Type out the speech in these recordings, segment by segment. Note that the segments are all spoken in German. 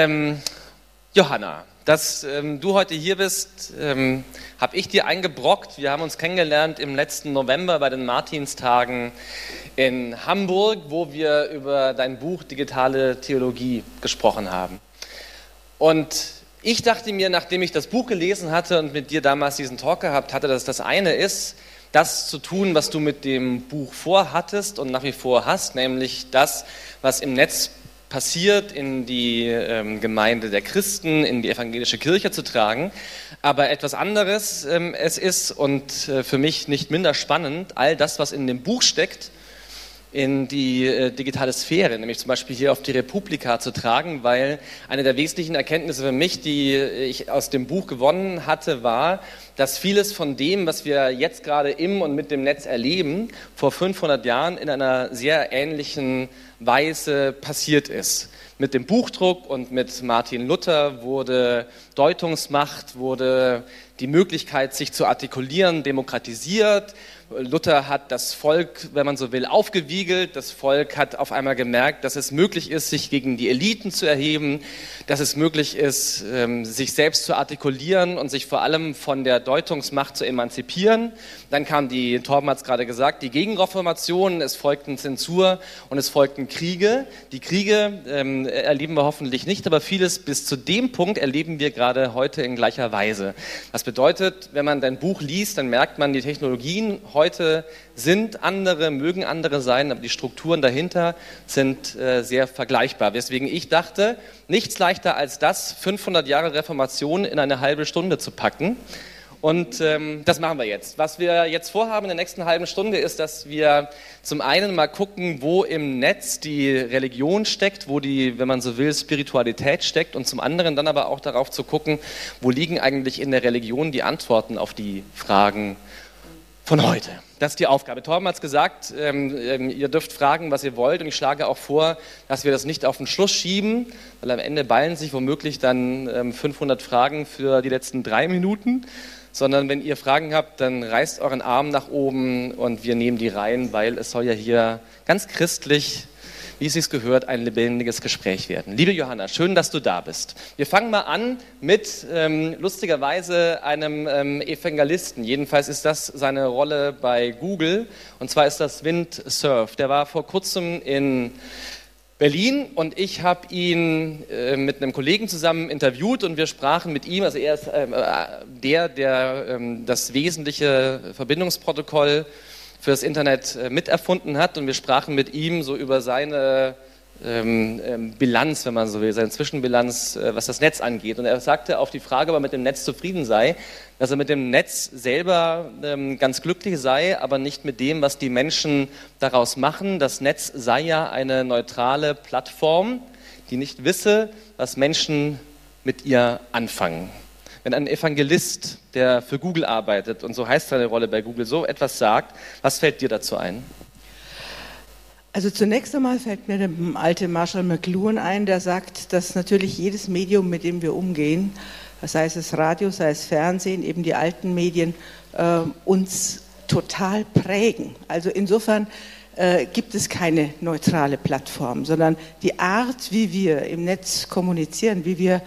Ähm, Johanna, dass ähm, du heute hier bist, ähm, habe ich dir eingebrockt. Wir haben uns kennengelernt im letzten November bei den Martinstagen in Hamburg, wo wir über dein Buch Digitale Theologie gesprochen haben. Und ich dachte mir, nachdem ich das Buch gelesen hatte und mit dir damals diesen Talk gehabt hatte, dass das eine ist, das zu tun, was du mit dem Buch vorhattest und nach wie vor hast, nämlich das, was im Netz passiert, in die ähm, Gemeinde der Christen, in die evangelische Kirche zu tragen. Aber etwas anderes ähm, es ist und äh, für mich nicht minder spannend, all das, was in dem Buch steckt, in die äh, digitale Sphäre, nämlich zum Beispiel hier auf die Republika zu tragen, weil eine der wesentlichen Erkenntnisse für mich, die ich aus dem Buch gewonnen hatte, war, dass vieles von dem, was wir jetzt gerade im und mit dem Netz erleben, vor 500 Jahren in einer sehr ähnlichen Weise passiert ist. Mit dem Buchdruck und mit Martin Luther wurde Deutungsmacht, wurde die Möglichkeit, sich zu artikulieren, demokratisiert. Luther hat das Volk, wenn man so will, aufgewiegelt. Das Volk hat auf einmal gemerkt, dass es möglich ist, sich gegen die Eliten zu erheben, dass es möglich ist, ähm, sich selbst zu artikulieren und sich vor allem von der Deutungsmacht zu emanzipieren. Dann kam die, Torben hat es gerade gesagt, die Gegenreformation, es folgten Zensur und es folgten Kriege. Die Kriege ähm, erleben wir hoffentlich nicht, aber vieles bis zu dem Punkt erleben wir gerade heute in gleicher Weise. Das bedeutet, wenn man dein Buch liest, dann merkt man, die Technologien heute sind andere, mögen andere sein, aber die Strukturen dahinter sind äh, sehr vergleichbar. Weswegen ich dachte, nichts leichter als das, 500 Jahre Reformation in eine halbe Stunde zu packen. Und ähm, das machen wir jetzt. Was wir jetzt vorhaben in der nächsten halben Stunde ist, dass wir zum einen mal gucken, wo im Netz die Religion steckt, wo die, wenn man so will, Spiritualität steckt und zum anderen dann aber auch darauf zu gucken, wo liegen eigentlich in der Religion die Antworten auf die Fragen von heute. Das ist die Aufgabe. Torben hat es gesagt, ähm, ähm, ihr dürft fragen, was ihr wollt und ich schlage auch vor, dass wir das nicht auf den Schluss schieben, weil am Ende ballen sich womöglich dann ähm, 500 Fragen für die letzten drei Minuten, sondern wenn ihr Fragen habt, dann reißt euren Arm nach oben und wir nehmen die rein, weil es soll ja hier ganz christlich, wie es sich gehört, ein lebendiges Gespräch werden. Liebe Johanna, schön, dass du da bist. Wir fangen mal an mit ähm, lustigerweise einem ähm, Evangelisten. Jedenfalls ist das seine Rolle bei Google und zwar ist das Windsurf. Der war vor kurzem in Berlin und ich habe ihn äh, mit einem Kollegen zusammen interviewt und wir sprachen mit ihm, also er ist ähm, äh, der, der ähm, das wesentliche Verbindungsprotokoll für das Internet äh, miterfunden hat und wir sprachen mit ihm so über seine ähm, ähm, Bilanz, wenn man so will, seine Zwischenbilanz, äh, was das Netz angeht. Und er sagte auf die Frage, ob er mit dem Netz zufrieden sei, dass er mit dem Netz selber ähm, ganz glücklich sei, aber nicht mit dem, was die Menschen daraus machen. Das Netz sei ja eine neutrale Plattform, die nicht wisse, was Menschen mit ihr anfangen. Wenn ein Evangelist, der für Google arbeitet, und so heißt seine Rolle bei Google, so etwas sagt, was fällt dir dazu ein? Also zunächst einmal fällt mir der alte Marshall McLuhan ein, der sagt, dass natürlich jedes Medium, mit dem wir umgehen, sei es Radio, sei es Fernsehen, eben die alten Medien, äh, uns total prägen. Also insofern äh, gibt es keine neutrale Plattform, sondern die Art, wie wir im Netz kommunizieren, wie wir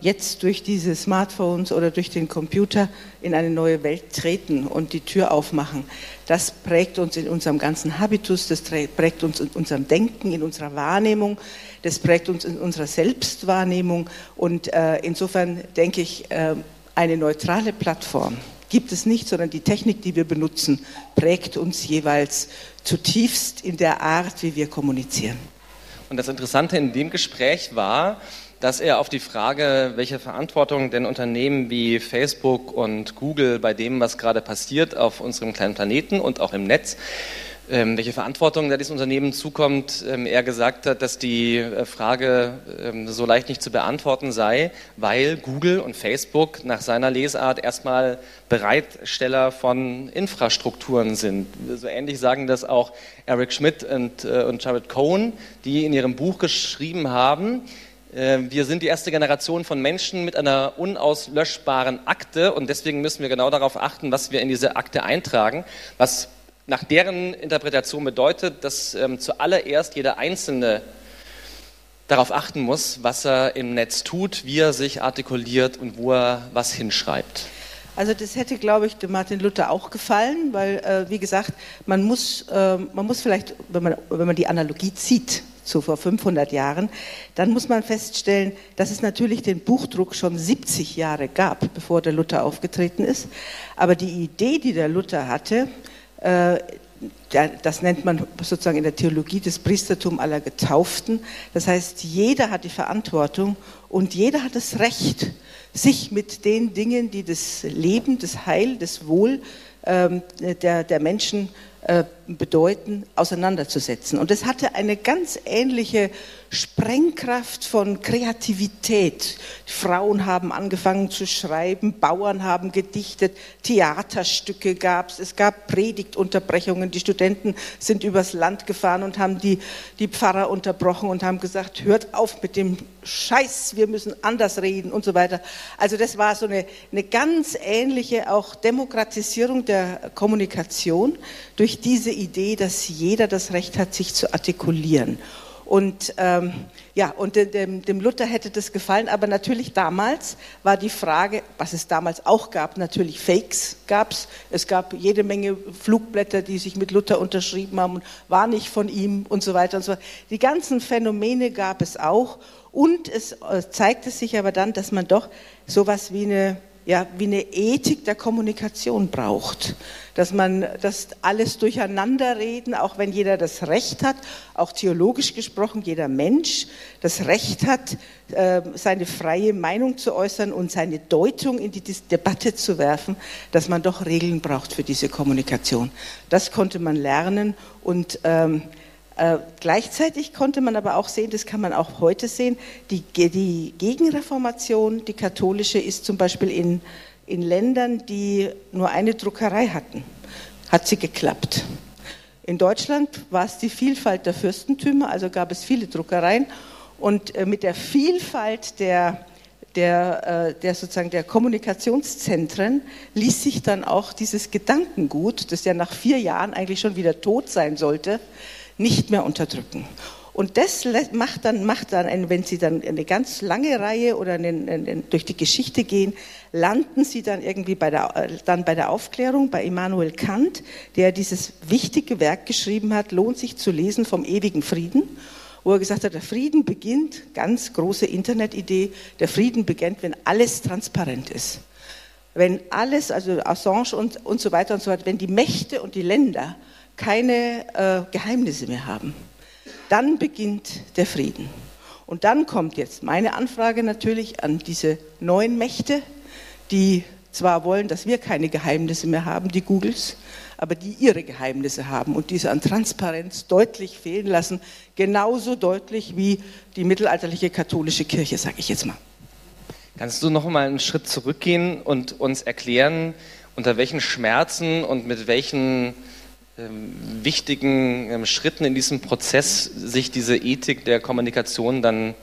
jetzt durch diese Smartphones oder durch den Computer in eine neue Welt treten und die Tür aufmachen. Das prägt uns in unserem ganzen Habitus, das prägt uns in unserem Denken, in unserer Wahrnehmung, das prägt uns in unserer Selbstwahrnehmung. Und äh, insofern denke ich, äh, eine neutrale Plattform gibt es nicht, sondern die Technik, die wir benutzen, prägt uns jeweils zutiefst in der Art, wie wir kommunizieren. Und das Interessante in dem Gespräch war, dass er auf die Frage, welche Verantwortung denn Unternehmen wie Facebook und Google bei dem, was gerade passiert auf unserem kleinen Planeten und auch im Netz, ähm, welche Verantwortung da diesem Unternehmen zukommt, ähm, er gesagt hat, dass die äh, Frage ähm, so leicht nicht zu beantworten sei, weil Google und Facebook nach seiner Lesart erstmal Bereitsteller von Infrastrukturen sind. So ähnlich sagen das auch Eric Schmidt und, äh, und Jared Cohen, die in ihrem Buch geschrieben haben, wir sind die erste Generation von Menschen mit einer unauslöschbaren Akte und deswegen müssen wir genau darauf achten, was wir in diese Akte eintragen, was nach deren Interpretation bedeutet, dass ähm, zuallererst jeder einzelne darauf achten muss, was er im Netz tut, wie er sich artikuliert und wo er was hinschreibt? Also das hätte, glaube ich, dem Martin Luther auch gefallen, weil, äh, wie gesagt, man muss, äh, man muss vielleicht, wenn man, wenn man die Analogie zieht zu vor 500 Jahren, dann muss man feststellen, dass es natürlich den Buchdruck schon 70 Jahre gab, bevor der Luther aufgetreten ist. Aber die Idee, die der Luther hatte, äh, das nennt man sozusagen in der Theologie das Priestertum aller Getauften. Das heißt, jeder hat die Verantwortung und jeder hat das Recht, sich mit den Dingen, die das Leben, das Heil, das Wohl ähm, der, der Menschen äh, bedeuten, auseinanderzusetzen. Und es hatte eine ganz ähnliche Sprengkraft von Kreativität. Frauen haben angefangen zu schreiben, Bauern haben gedichtet, Theaterstücke gab es, es gab Predigtunterbrechungen, die Studenten sind übers Land gefahren und haben die, die Pfarrer unterbrochen und haben gesagt, hört auf mit dem Scheiß, wir müssen anders reden und so weiter. Also das war so eine, eine ganz ähnliche auch Demokratisierung der Kommunikation durch diese Idee, dass jeder das Recht hat, sich zu artikulieren. Und ähm, ja, und dem, dem, Luther hätte das gefallen, aber natürlich damals war die Frage, was es damals auch gab, natürlich Fakes gab es. Es gab jede Menge Flugblätter, die sich mit Luther unterschrieben haben und war nicht von ihm und so weiter und so fort. Die ganzen Phänomene gab es auch und es äh, zeigte sich aber dann, dass man doch sowas wie eine ja, wie eine Ethik der Kommunikation braucht. Dass man das alles durcheinander reden, auch wenn jeder das Recht hat, auch theologisch gesprochen, jeder Mensch das Recht hat, äh, seine freie Meinung zu äußern und seine Deutung in die Debatte zu werfen, dass man doch Regeln braucht für diese Kommunikation. Das konnte man lernen und ähm, äh, gleichzeitig konnte man aber auch sehen, das kann man auch heute sehen, die, die Gegenreformation, die katholische, ist zum Beispiel in, in Ländern, die nur eine Druckerei hatten, hat sie geklappt. In Deutschland war es die Vielfalt der Fürstentümer, also gab es viele Druckereien und äh, mit der Vielfalt der der, äh, der, sozusagen der Kommunikationszentren ließ sich dann auch dieses Gedankengut, das ja nach vier Jahren eigentlich schon wieder tot sein sollte, nicht mehr unterdrücken. Und das macht dann, macht dann wenn Sie dann eine ganz lange Reihe oder eine, eine, durch die Geschichte gehen, landen Sie dann irgendwie bei der, äh, dann bei der Aufklärung, bei Immanuel Kant, der dieses wichtige Werk geschrieben hat, lohnt sich zu lesen vom ewigen Frieden, wo er gesagt hat, der Frieden beginnt, ganz große Internetidee, der Frieden beginnt, wenn alles transparent ist. Wenn alles, also Assange und, und so weiter und so weiter, wenn die Mächte und die Länder keine äh, Geheimnisse mehr haben. Dann beginnt der Frieden. Und dann kommt jetzt meine Anfrage natürlich an diese neuen Mächte, die zwar wollen, dass wir keine Geheimnisse mehr haben, die Googles, aber die ihre Geheimnisse haben und diese an Transparenz deutlich fehlen lassen, genauso deutlich wie die mittelalterliche katholische Kirche, sage ich jetzt mal. Kannst du noch mal einen Schritt zurückgehen und uns erklären, unter welchen Schmerzen und mit welchen wichtigen ähm, Schritten in diesem Prozess sich diese Ethik der Kommunikation dann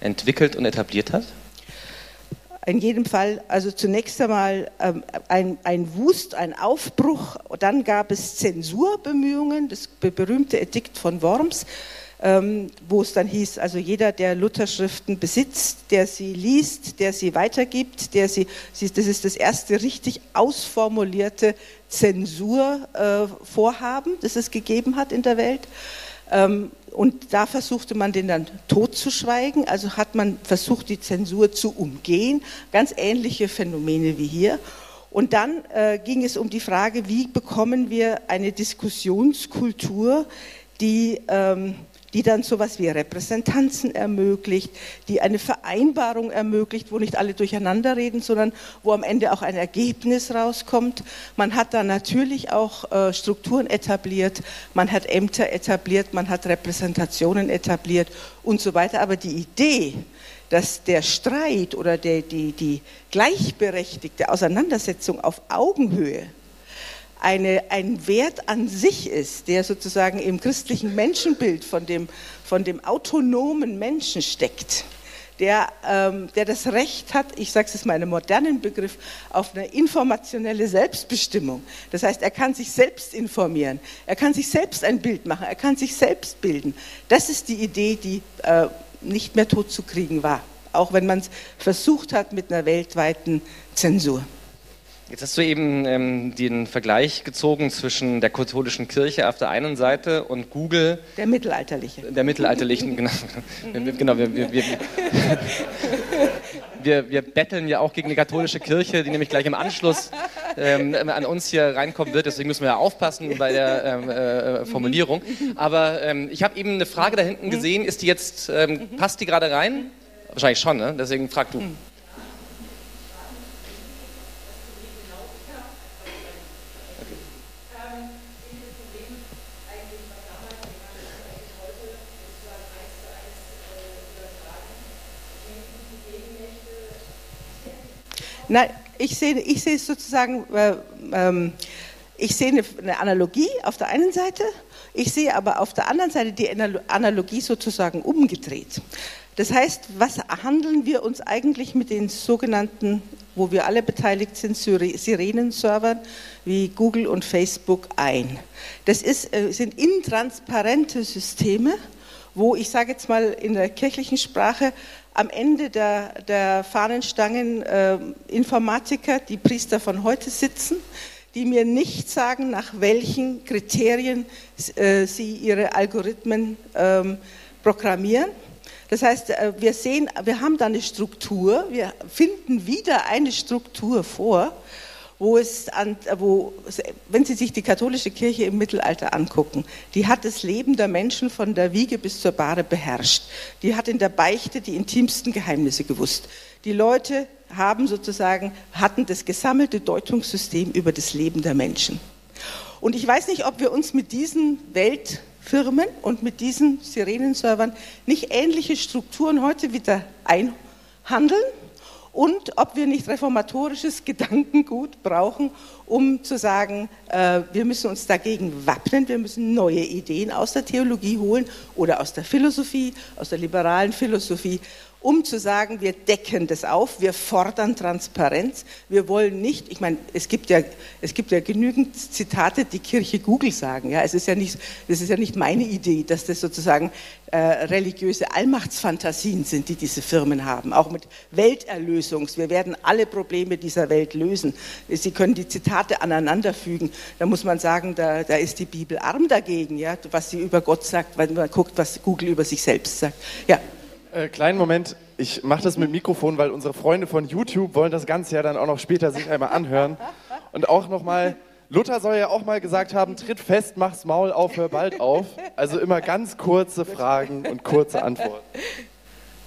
entwickelt und etabliert hat? In jedem Fall, also zunächst einmal ähm, ein, ein Wust, ein Aufbruch, dann gab es Zensurbemühungen, das berühmte Edikt von Worms, ähm, wo es dann hieß, also jeder, der Lutherschriften besitzt, der sie liest, der sie weitergibt, der sie, das ist das erste richtig ausformulierte Zensurvorhaben, das es gegeben hat in der Welt. Ähm, und da versuchte man den dann totzuschweigen, also hat man versucht, die Zensur zu umgehen, ganz ähnliche Phänomene wie hier. Und dann äh, ging es um die Frage, wie bekommen wir eine Diskussionskultur, die ähm, die dann sowas wie Repräsentanzen ermöglicht, die eine Vereinbarung ermöglicht, wo nicht alle durcheinander reden, sondern wo am Ende auch ein Ergebnis rauskommt. Man hat da natürlich auch äh, Strukturen etabliert, man hat Ämter etabliert, man hat Repräsentationen etabliert und so weiter. Aber die Idee, dass der Streit oder der, die, die gleichberechtigte Auseinandersetzung auf Augenhöhe eine, ein Wert an sich ist, der sozusagen im christlichen Menschenbild von dem, von dem autonomen Menschen steckt, der, ähm, der das Recht hat, ich sage es mal in einem modernen Begriff, auf eine informationelle Selbstbestimmung. Das heißt, er kann sich selbst informieren, er kann sich selbst ein Bild machen, er kann sich selbst bilden. Das ist die Idee, die äh, nicht mehr totzukriegen war, auch wenn man es versucht hat mit einer weltweiten Zensur. Jetzt hast du eben ähm, den Vergleich gezogen zwischen der katholischen Kirche auf der einen Seite und Google. Der mittelalterliche. Der mittelalterlichen, genau. genau wir, wir, wir, wir, wir betteln ja auch gegen die katholische Kirche, die nämlich gleich im Anschluss ähm, an uns hier reinkommen wird. Deswegen müssen wir ja aufpassen bei der ähm, äh, Formulierung. Aber ähm, ich habe eben eine Frage da hinten gesehen. Ist die jetzt, ähm, passt die gerade rein? Wahrscheinlich schon, ne? Deswegen frag du. Nein, ich sehe, ich sehe sozusagen, äh, ähm, ich sehe eine, eine, Analogie auf der einen Seite, ich sehe aber auf der anderen Seite die Analogie sozusagen umgedreht. Das heißt, was handeln wir uns eigentlich mit den sogenannten, wo wir alle beteiligt sind, Sirenen-Servern wie Google und Facebook ein? Das ist, äh, sind intransparente Systeme, wo ich sage jetzt mal in der kirchlichen Sprache am Ende der, der Fahnenstangen äh, Informatiker, die Priester von heute sitzen, die mir nicht sagen, nach welchen Kriterien äh, sie ihre Algorithmen ähm, programmieren. Das heißt, äh, wir sehen, wir haben da eine Struktur, wir finden wieder eine Struktur vor, wo es an, wo, wenn Sie sich die katholische Kirche im Mittelalter angucken, die hat das Leben der Menschen von der Wiege bis zur Bahre beherrscht. Die hat in der Beichte die intimsten Geheimnisse gewusst. Die Leute haben sozusagen, hatten das gesammelte Deutungssystem über das Leben der Menschen. Und ich weiß nicht, ob wir uns mit diesen Weltfirmen und mit diesen Sirenenservern nicht ähnliche Strukturen heute wieder einhandeln und ob wir nicht reformatorisches Gedankengut brauchen, um zu sagen, äh, wir müssen uns dagegen wappnen, wir müssen neue Ideen aus der Theologie holen oder aus der Philosophie, aus der liberalen Philosophie um zu sagen, wir decken das auf, wir fordern Transparenz, wir wollen nicht, ich meine, es gibt ja, es gibt ja genügend Zitate, die Kirche Google sagen, ja, es ist ja nicht, das ist ja nicht meine Idee, dass das sozusagen äh, religiöse Allmachtsfantasien sind, die diese Firmen haben, auch mit Welterlösungs, wir werden alle Probleme dieser Welt lösen. Sie können die Zitate aneinanderfügen, da muss man sagen, da, da ist die Bibel arm dagegen, ja, was sie über Gott sagt, wenn man guckt, was Google über sich selbst sagt. Ja. Äh, kleinen Moment, ich mache das mit Mikrofon, weil unsere Freunde von YouTube wollen das Ganze ja dann auch noch später sich einmal anhören. Und auch nochmal, Luther soll ja auch mal gesagt haben, tritt fest, mach's Maul auf, hör bald auf. Also immer ganz kurze Fragen und kurze Antworten.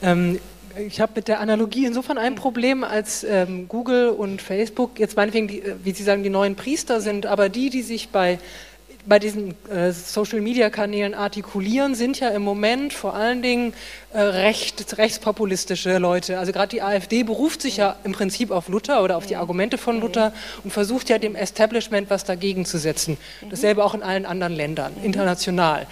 Ähm, ich habe mit der Analogie insofern ein Problem, als ähm, Google und Facebook jetzt meinetwegen, die, äh, wie Sie sagen, die neuen Priester sind, aber die, die sich bei bei diesen äh, Social-Media-Kanälen artikulieren, sind ja im Moment vor allen Dingen äh, recht, rechtspopulistische Leute. Also gerade die AfD beruft sich ja im Prinzip auf Luther oder auf die Argumente von Luther und versucht ja dem Establishment was dagegen zu setzen. Dasselbe auch in allen anderen Ländern, international.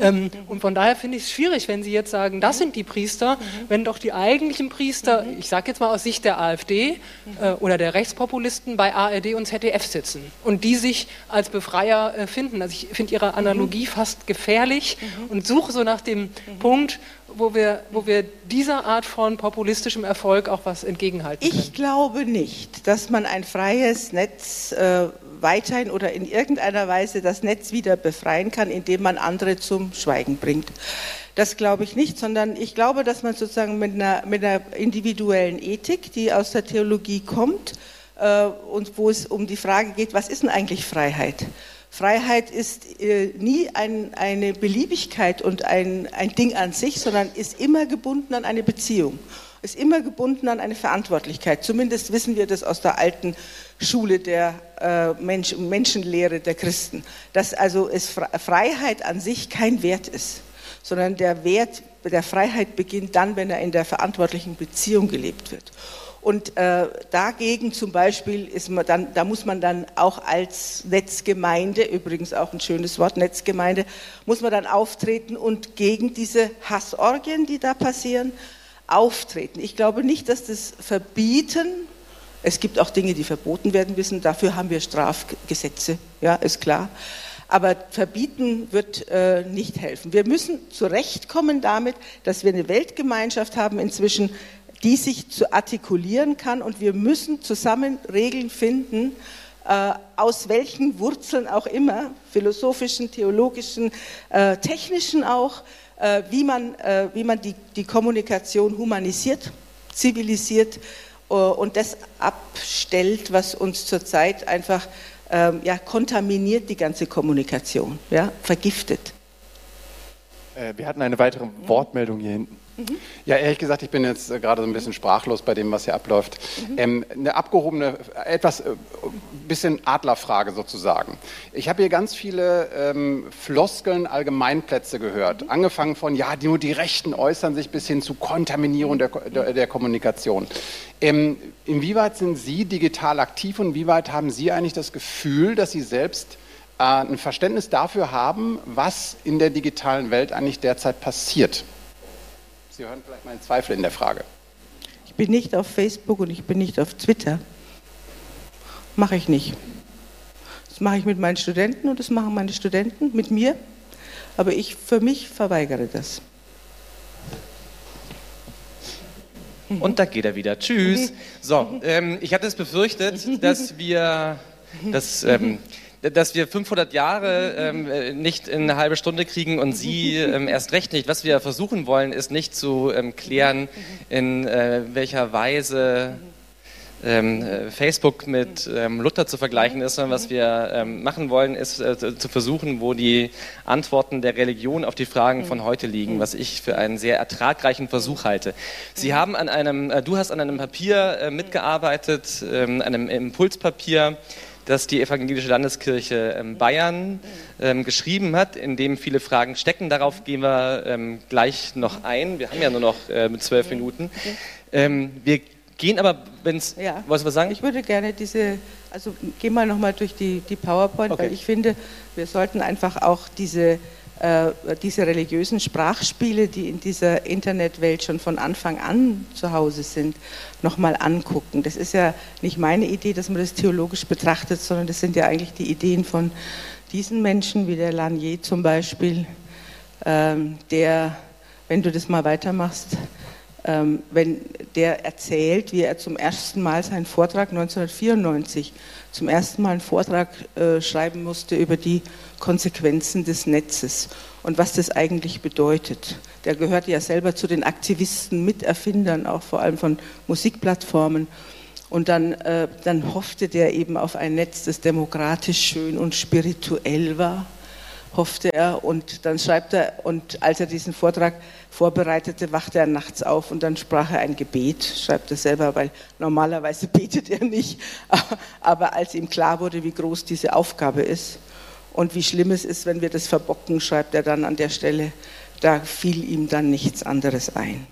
Ähm, und von daher finde ich es schwierig, wenn Sie jetzt sagen, das sind die Priester, wenn doch die eigentlichen Priester, ich sage jetzt mal aus Sicht der AfD äh, oder der Rechtspopulisten bei ARD und ZDF sitzen und die sich als Befreier äh, finden finden. Also ich finde Ihre Analogie mhm. fast gefährlich mhm. und suche so nach dem mhm. Punkt, wo wir, wo wir dieser Art von populistischem Erfolg auch was entgegenhalten können. Ich glaube nicht, dass man ein freies Netz äh, weiterhin oder in irgendeiner Weise das Netz wieder befreien kann, indem man andere zum Schweigen bringt. Das glaube ich nicht, sondern ich glaube, dass man sozusagen mit einer, mit einer individuellen Ethik, die aus der Theologie kommt, äh, und wo es um die Frage geht, was ist denn eigentlich Freiheit? Freiheit ist äh, nie ein, eine Beliebigkeit und ein, ein Ding an sich, sondern ist immer gebunden an eine Beziehung, ist immer gebunden an eine Verantwortlichkeit. Zumindest wissen wir das aus der alten Schule der äh, Mensch, Menschenlehre der Christen, dass also es Freiheit an sich kein Wert ist, sondern der Wert der Freiheit beginnt dann, wenn er in der verantwortlichen Beziehung gelebt wird. Und äh, dagegen zum Beispiel ist man dann, da muss man dann auch als Netzgemeinde, übrigens auch ein schönes Wort, Netzgemeinde, muss man dann auftreten und gegen diese Hassorgien, die da passieren, auftreten. Ich glaube nicht, dass das Verbieten, es gibt auch Dinge, die verboten werden müssen, dafür haben wir Strafgesetze, ja, ist klar. Aber verbieten wird äh, nicht helfen. Wir müssen zurechtkommen damit, dass wir eine Weltgemeinschaft haben inzwischen, die sich zu artikulieren kann und wir müssen zusammen Regeln finden, äh, aus welchen Wurzeln auch immer, philosophischen, theologischen, äh, technischen auch, äh, wie man, wie man die, die Kommunikation humanisiert, zivilisiert und das abstellt, was uns zurzeit einfach ähm, ja, kontaminiert die ganze Kommunikation, ja, vergiftet. Wir hatten eine weitere Wortmeldung hier hinten. Ja, ehrlich gesagt, ich bin jetzt äh, gerade so ein bisschen sprachlos bei dem, was hier abläuft. Mhm. Ähm, eine abgehobene, etwas äh, bisschen Adlerfrage sozusagen. Ich habe hier ganz viele ähm, Floskeln, Allgemeinplätze gehört. Mhm. Angefangen von, ja, nur die Rechten äußern sich bis hin zu Kontaminierung der, der, der Kommunikation. Ähm, inwieweit sind Sie digital aktiv und inwieweit haben Sie eigentlich das Gefühl, dass Sie selbst äh, ein Verständnis dafür haben, was in der digitalen Welt eigentlich derzeit passiert? Sie hören vielleicht meinen Zweifel in der Frage. Ich bin nicht auf Facebook und ich bin nicht auf Twitter. Mache ich nicht. Das mache ich mit meinen Studenten und das machen meine Studenten mit mir. Aber ich für mich verweigere das. Und da geht er wieder. Tschüss. So, ähm, ich hatte es befürchtet, dass wir das. Ähm, dass wir 500 Jahre ähm, äh, nicht in eine halbe Stunde kriegen und Sie ähm, erst recht nicht. Was wir versuchen wollen, ist nicht zu ähm, klären, in äh, welcher Weise ähm, äh, Facebook mit ähm, Luther zu vergleichen ist, sondern was wir machen wollen, ist äh, zu versuchen, wo die Antworten der Religion auf die Fragen von heute liegen, was ich für einen sehr ertragreichen Versuch halte. Sie haben an einem, du hast an einem Papier mitgearbeitet, einem Impulspapier, das die Evangelische Landeskirche ähm, Bayern ähm, geschrieben hat, in dem viele Fragen stecken. Darauf gehen wir ähm, gleich noch ein. Wir haben ja nur noch äh, zwölf Minuten. Wir gehen aber, wenn es. Ja. Wolltest du was sagen? Ich würde gerne diese. Also geh mal nochmal durch die, die PowerPoint, okay. weil ich finde, wir sollten einfach auch diese diese religiösen Sprachspiele, die in dieser Internetwelt schon von Anfang an zu Hause sind, nochmal angucken. Das ist ja nicht meine Idee, dass man das theologisch betrachtet, sondern das sind ja eigentlich die Ideen von diesen Menschen, wie der Lanier zum Beispiel, ähm, der, wenn du das mal weitermachst, wenn der erzählt, wie er zum ersten Mal seinen Vortrag 1994 zum ersten Mal einen Vortrag äh, schreiben musste über die Konsequenzen des Netzes und was das eigentlich bedeutet. Der gehört ja selber zu den Aktivisten, Miterfindern, auch vor allem von Musikplattformen. Und dann, äh, dann hoffte der eben auf ein Netz, das demokratisch, schön und spirituell war hoffte er. Und dann schreibt er, und als er diesen Vortrag vorbereitete, wachte er nachts auf und dann sprach er ein Gebet, schreibt er selber, weil normalerweise betet er nicht. Aber als ihm klar wurde, wie groß diese Aufgabe ist und wie schlimm es ist, wenn wir das verbocken, schreibt er dann an der Stelle, da fiel ihm dann nichts anderes ein.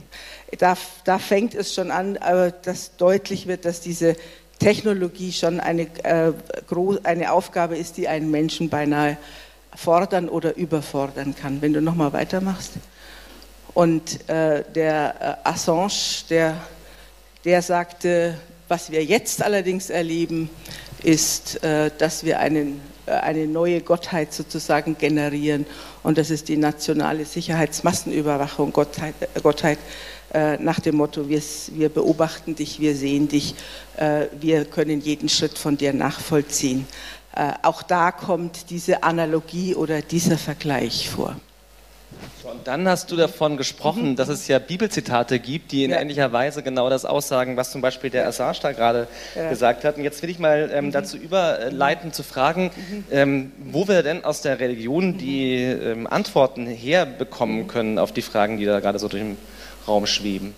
Da, da fängt es schon an, dass deutlich wird, dass diese Technologie schon eine, äh, eine Aufgabe ist, die einen Menschen beinahe fordern oder überfordern kann. Wenn du nochmal weitermachst. Und äh, der äh, Assange, der, der sagte, was wir jetzt allerdings erleben, ist, äh, dass wir einen, äh, eine neue Gottheit sozusagen generieren. Und das ist die nationale Sicherheitsmassenüberwachung, Gottheit, äh, Gottheit äh, nach dem Motto, wir, wir, beobachten dich, wir sehen dich, wir können jeden Schritt von dir nachvollziehen. Äh, auch da kommt diese Analogie oder dieser Vergleich vor. Und dann hast du davon gesprochen, mhm. dass es ja Bibelzitate gibt, die in ja. ähnlicher Weise genau das aussagen, was zum Beispiel der Assange da gerade ja. gesagt hat. Und jetzt will ich mal ähm, mhm. dazu überleiten, zu fragen, mhm. ähm, wo wir denn aus der Religion die ähm, Antworten herbekommen mhm. können auf die Fragen, die da gerade so durch den Raum schweben.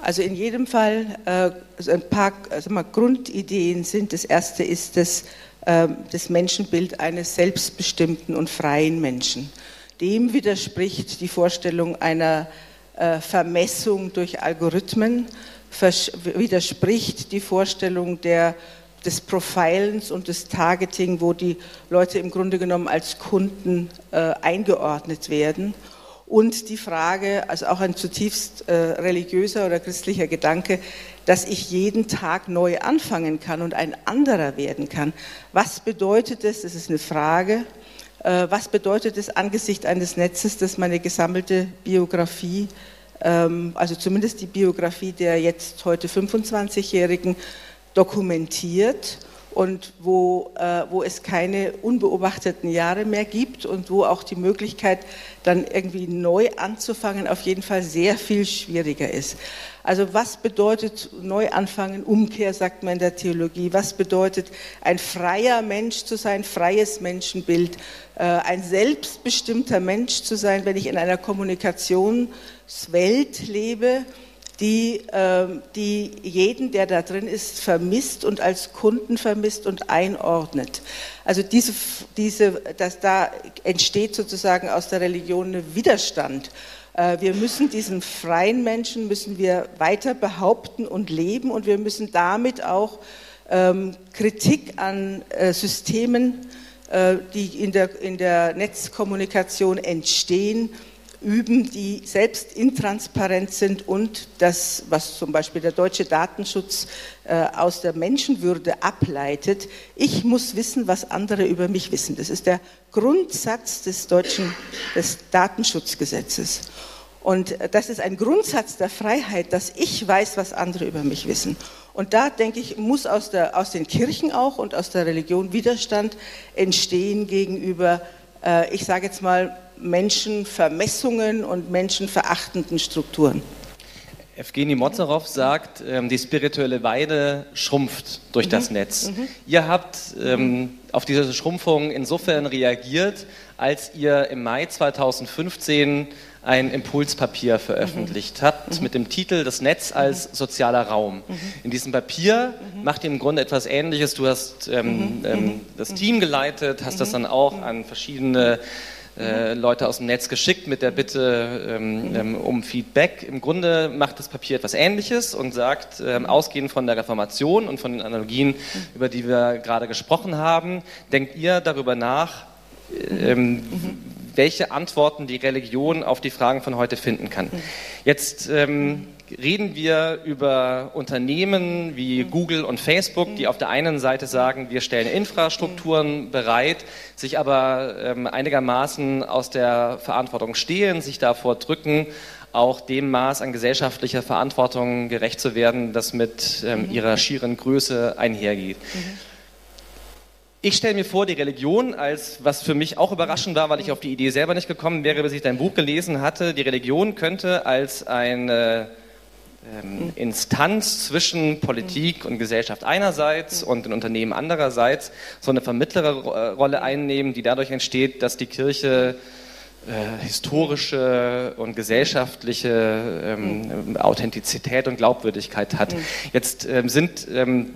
Also in jedem Fall äh, ein paar also mal, Grundideen sind. Das erste ist das ähm, das Menschenbild eines selbstbestimmten und freien Menschen. Dem widerspricht die Vorstellung einer äh, Vermessung durch Algorithmen, widerspricht die Vorstellung der, des Profilens und des Targeting, wo die Leute im Grunde genommen als Kunden äh, eingeordnet werden. Und die Frage, also auch ein zutiefst äh, religiöser oder christlicher Gedanke, dass ich jeden Tag neu anfangen kann und ein anderer werden kann. Was bedeutet das? Das ist eine Frage. Äh, was bedeutet es angesichts eines Netzes, das meine gesammelte Biografie, ähm, also zumindest die Biografie der jetzt heute 25-Jährigen, dokumentiert und wo, äh, wo es keine unbeobachteten Jahre mehr gibt und wo auch die Möglichkeit, dann irgendwie neu anzufangen, auf jeden Fall sehr viel schwieriger ist. Also was bedeutet Neuanfangen, Umkehr, sagt man in der Theologie? Was bedeutet ein freier Mensch zu sein, freies Menschenbild, äh, ein selbstbestimmter Mensch zu sein, wenn ich in einer Kommunikationswelt lebe? Die, ähm, die jeden, der da drin ist, vermisst und als Kunden vermisst und einordnet. Also diese, diese, dass da entsteht sozusagen aus der Religion ein Widerstand. Äh, wir müssen diesen freien Menschen müssen wir weiter behaupten und leben und wir müssen damit auch ähm, Kritik an äh, Systemen, äh, die in der, in der Netzkommunikation entstehen, üben, die selbst intransparent sind und das, was zum Beispiel der deutsche Datenschutz äh, aus der Menschenwürde ableitet, ich muss wissen, was andere über mich wissen. Das ist der Grundsatz des deutschen des Datenschutzgesetzes. Und äh, das ist ein Grundsatz der Freiheit, dass ich weiß, was andere über mich wissen. Und da, denke ich, muss aus, der, aus den Kirchen auch und aus der Religion Widerstand entstehen gegenüber, äh, ich sage jetzt mal, Menschenvermessungen und menschenverachtenden Strukturen. Evgeny Mozarow sagt, ähm, die spirituelle Weide schrumpft durch mhm. das Netz. Mhm. Ihr habt ähm, auf diese Schrumpfung insofern reagiert, als ihr im Mai 2015 ein Impulspapier veröffentlicht mhm. habt mhm. mit dem Titel Das Netz als sozialer Raum. Mhm. In diesem Papier mhm. macht ihr im Grunde etwas Ähnliches. Du hast ähm, ähm, das Team geleitet, hast das dann auch an verschiedene äh, Leute aus dem Netz geschickt mit der Bitte ähm, ähm, um Feedback. Im Grunde macht das Papier etwas Ähnliches und sagt, ähm, ausgehend von der Reformation und von den Analogien, über die wir gerade gesprochen haben, denkt ihr darüber nach, ähm, welche Antworten die Religion auf die Fragen von heute finden kann. Jetzt ähm, reden wir über Unternehmen wie Google und Facebook, die auf der einen Seite sagen, wir stellen Infrastrukturen bereit, sich aber ähm, einigermaßen aus der Verantwortung stehlen, sich davor drücken, auch dem Maß an gesellschaftlicher Verantwortung gerecht zu werden, das mit ähm, ihrer schieren Größe einhergeht. Mhm. Ich stelle mir vor, die Religion als, was für mich auch überraschend war, weil ich auf die Idee selber nicht gekommen wäre, bis ich dein Buch gelesen hatte, die Religion könnte als eine ähm, Instanz zwischen Politik und Gesellschaft einerseits und den Unternehmen andererseits so eine Vermittlerrolle einnehmen, die dadurch entsteht, dass die Kirche äh, historische und gesellschaftliche ähm, Authentizität und Glaubwürdigkeit hat. Jetzt ähm, sind ähm,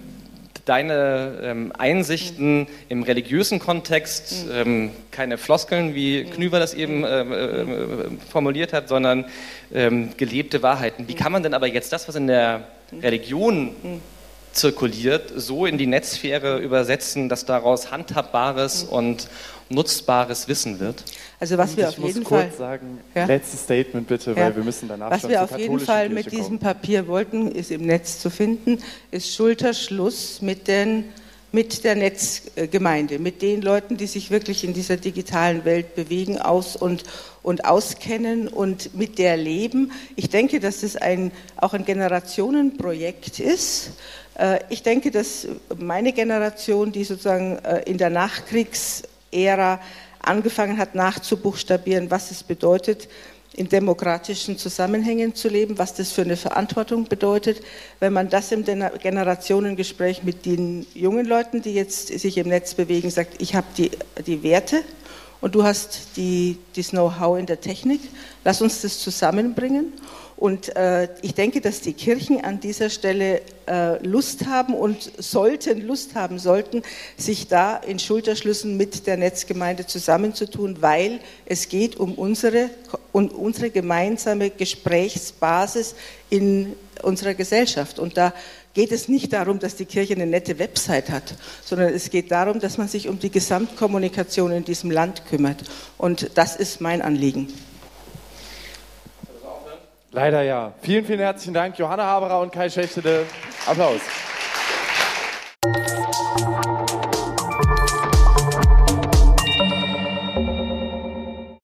deine ähm, Einsichten im religiösen Kontext, mhm. ähm, keine Floskeln, wie Knüver das eben äh, äh, formuliert hat, sondern ähm, gelebte Wahrheiten. Wie kann man denn aber jetzt das, was in der Religion zirkuliert, so in die Netzsphäre übersetzen, dass daraus handhabbares und nutzbares Wissen wird? Also was wir ich auf jeden Fall kurz sagen, ja? letztes Statement bitte, weil wir müssen danach Was schon wir auf jeden Fall Kirche mit kommen. diesem Papier wollten, ist im Netz zu finden, ist Schulterschluss mit den mit der Netzgemeinde, mit den Leuten, die sich wirklich in dieser digitalen Welt bewegen aus und, und auskennen und mit der leben. Ich denke, dass das ein, auch ein Generationenprojekt ist. Äh, ich denke, dass meine Generation, die sozusagen äh, in der Nachkriegsära angefangen hat nachzubuchstabieren, was es bedeutet, in demokratischen Zusammenhängen zu leben, was das für eine Verantwortung bedeutet. Wenn man das im Generationengespräch mit den jungen Leuten, die jetzt sich im Netz bewegen, sagt, ich habe die, die Werte und du hast die, das Know-how in der Technik, lass uns das zusammenbringen und äh, ich denke, dass die Kirchen an dieser Stelle äh, Lust haben und sollten, Lust haben sollten, sich da in Schulterschlüssen mit der Netzgemeinde zusammenzutun, weil es geht um unsere, um unsere gemeinsame Gesprächsbasis in unserer Gesellschaft. Und da geht es nicht darum, dass die Kirche eine nette Website hat, sondern es geht darum, dass man sich um die Gesamtkommunikation in diesem Land kümmert. Und das ist mein Anliegen. Leider ja. Vielen, vielen herzlichen Dank, Johanna Haberer und Kai Schächtede. Applaus.